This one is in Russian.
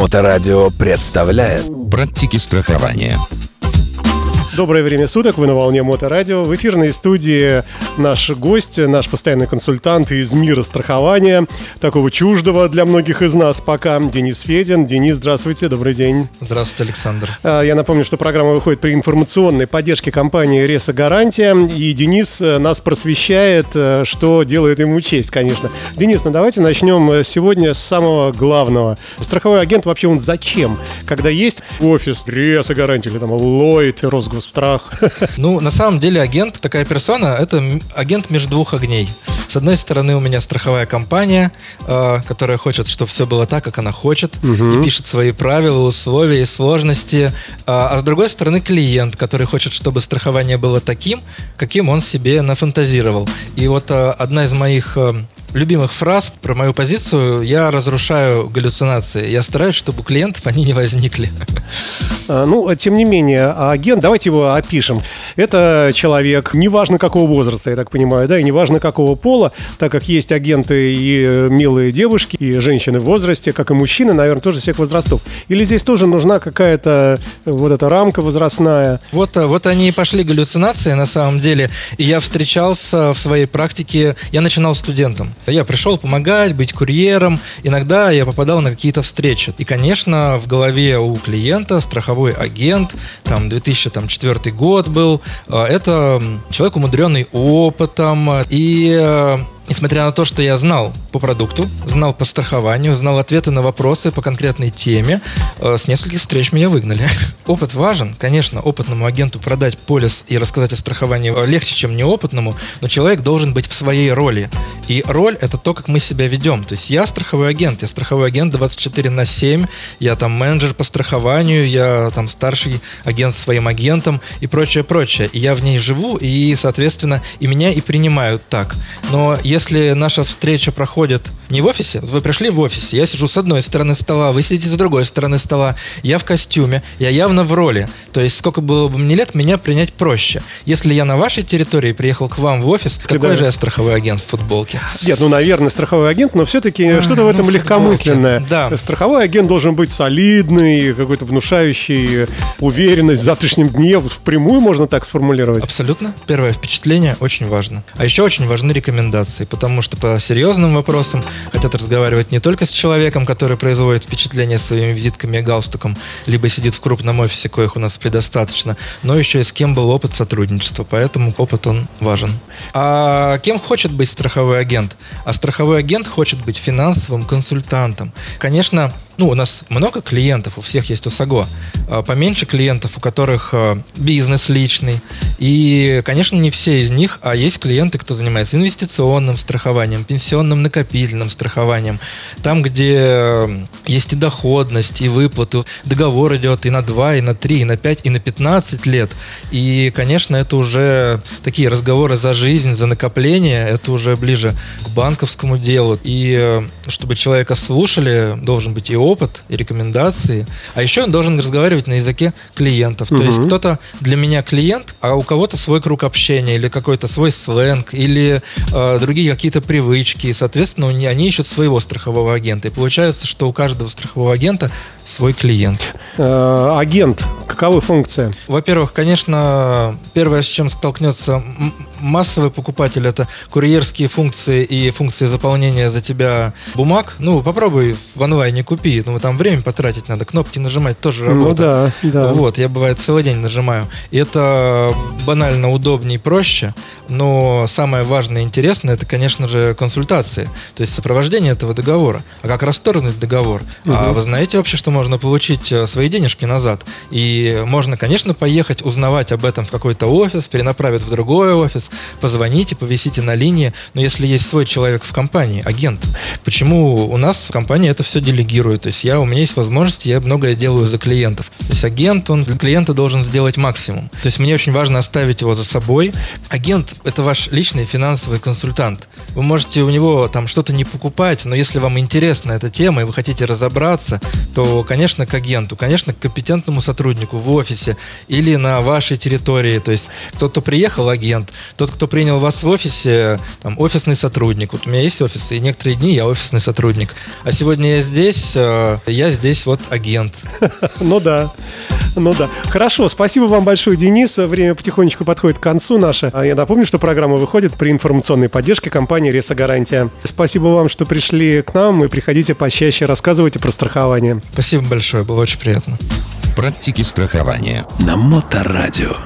Моторадио представляет Практики страхования. Доброе время суток, вы на волне Моторадио. В эфирной студии наш гость, наш постоянный консультант из мира страхования, такого чуждого для многих из нас пока, Денис Федин. Денис, здравствуйте, добрый день. Здравствуйте, Александр. А, Я напомню, что программа выходит при информационной поддержке компании «Реса Гарантия», и Денис э, нас просвещает, э, что делает ему честь, конечно. Денис, ну давайте начнем э, сегодня с самого главного. Страховой агент вообще он зачем? Когда есть офис «Реса Гарантия» или там «Ллойд», «Росгосстрах», Ну, на самом деле агент, такая персона, это агент между двух огней. С одной стороны, у меня страховая компания, э, которая хочет, чтобы все было так, как она хочет, и пишет свои правила, условия и сложности. А, а с другой стороны, клиент, который хочет, чтобы страхование было таким, каким он себе нафантазировал. И вот э, одна из моих э, любимых фраз про мою позицию я разрушаю галлюцинации. Я стараюсь, чтобы у клиентов они не возникли. А, Ну, а тем не менее, агент, давайте его опишем. Это человек, неважно какого возраста, я так понимаю, да, и неважно какого пола, так как есть агенты и э, милые девушки, и женщины в возрасте, как и мужчины, наверное, тоже всех возрастов. Или здесь тоже нужна какая-то э, вот эта рамка возрастная? Вот, э, вот они и пошли галлюцинации на самом деле. И я встречался в своей практике, я начинал студентом. Я пришел помогать, быть курьером. Иногда я попадал на какие-то встречи. И, конечно, в голове у клиента страховой агент, там 2004 год был, э, это человек умудренный опытом. И э, Несмотря на то, что я знал по продукту, знал по страхованию, знал ответы на вопросы по конкретной теме, э, с нескольких встреч меня выгнали. Опыт важен, конечно, опытному агенту продать полис и рассказать о страховании легче, чем неопытному, но человек должен быть в своей роли. И роль – это то, как мы себя ведем. То есть я страховой агент, я страховой агент 24 на 7, я там менеджер по страхованию, я там старший агент своим агентом и прочее, прочее. И я в ней живу, и, соответственно, и меня и принимают так. Но если наша встреча проходит не в офисе, вы пришли в офис, я сижу с одной стороны стола, вы сидите с другой стороны стола, я в костюме, я явно в роли. То есть сколько было бы мне лет, меня принять проще. Если я на вашей территории приехал к вам в офис, какой же я страховой агент в футболке? Нет, ну, наверное, страховой агент, но все-таки что-то в этом ну, легкомысленное. да. Страховой агент должен быть солидный, какой-то внушающий уверенность в завтрашнем дне. Вот впрямую можно так сформулировать. Абсолютно. Первое впечатление очень важно. А еще очень важны рекомендации, потому что по серьезным вопросам хотят разговаривать не только с человеком, который производит впечатление своими визитками и галстуком, либо сидит в крупном офисе, коих у нас предостаточно, но еще и с кем был опыт сотрудничества. Поэтому опыт он важен. А кем хочет быть страховой агент? А страховой агент хочет быть финансовым консультантом. Конечно, ну, у нас много клиентов, у всех есть ОСАГО. А Поменьше клиентов, у которых а, бизнес личный. И, конечно, не все из них, а есть клиенты, кто занимается инвестиционным страхованием, пенсионным накопительным страхованием. Там, где э, есть и доходность, и выплату. Договор идет и на 2, и на 3, и на 5, и на 15 лет. И, конечно, это уже такие разговоры за жизнь, за накопление. Это уже ближе к банковскому делу. И э, чтобы человека слушали, должен быть и опыт, и рекомендации. А еще он должен разговаривать на языке клиентов. То есть кто-то для меня клиент, а у кого-то свой круг общения, или какой-то свой сленг, или э, другие какие-то привычки. И, соответственно, они ищут своего страхового агента. И получается, что у каждого страхового агента свой клиент. Э, агент, каковы функции? Во-первых, конечно, первое, с чем столкнется массовый покупатель, это курьерские функции и функции заполнения за тебя бумаг. Ну, попробуй в онлайне купи. Ну, там время потратить надо, кнопки нажимать тоже Ну работа. да, да. Вот, я бывает целый день нажимаю. И это банально удобнее и проще, но самое важное и интересное, это, конечно же, консультации, то есть сопровождение этого договора. А как расторгнуть договор? А вы знаете вообще, что можно получить э, свои денежки назад? И можно, конечно, поехать узнавать об этом в какой-то офис, перенаправить в другой офис, позвоните, повисите на линии, но если есть свой человек в компании, агент, почему у нас в компании это все делегирует? То есть я, у меня есть возможность, я многое делаю за клиентов. То есть агент, он для клиента должен сделать максимум. То есть мне очень важно оставить его за собой. Агент – это ваш личный финансовый консультант. Вы можете у него там что-то не покупать, но если вам интересна эта тема и вы хотите разобраться, то конечно, к агенту, конечно, к компетентному сотруднику в офисе или на вашей территории. То есть тот, кто приехал, агент, тот, кто принял вас в офисе, там, офисный сотрудник. Вот у меня есть офис, и некоторые дни я офисный сотрудник. А сегодня я здесь, э, я здесь вот агент. Ну да. Ну да. Хорошо, спасибо вам большое, Денис. Время потихонечку подходит к концу наше. А Я напомню, что программа выходит при информационной поддержке компании Реса Гарантия. Спасибо вам, что пришли к нам и приходите почаще, рассказывайте про страхование. Спасибо большое, было очень приятно. Практики страхования. На Моторадио.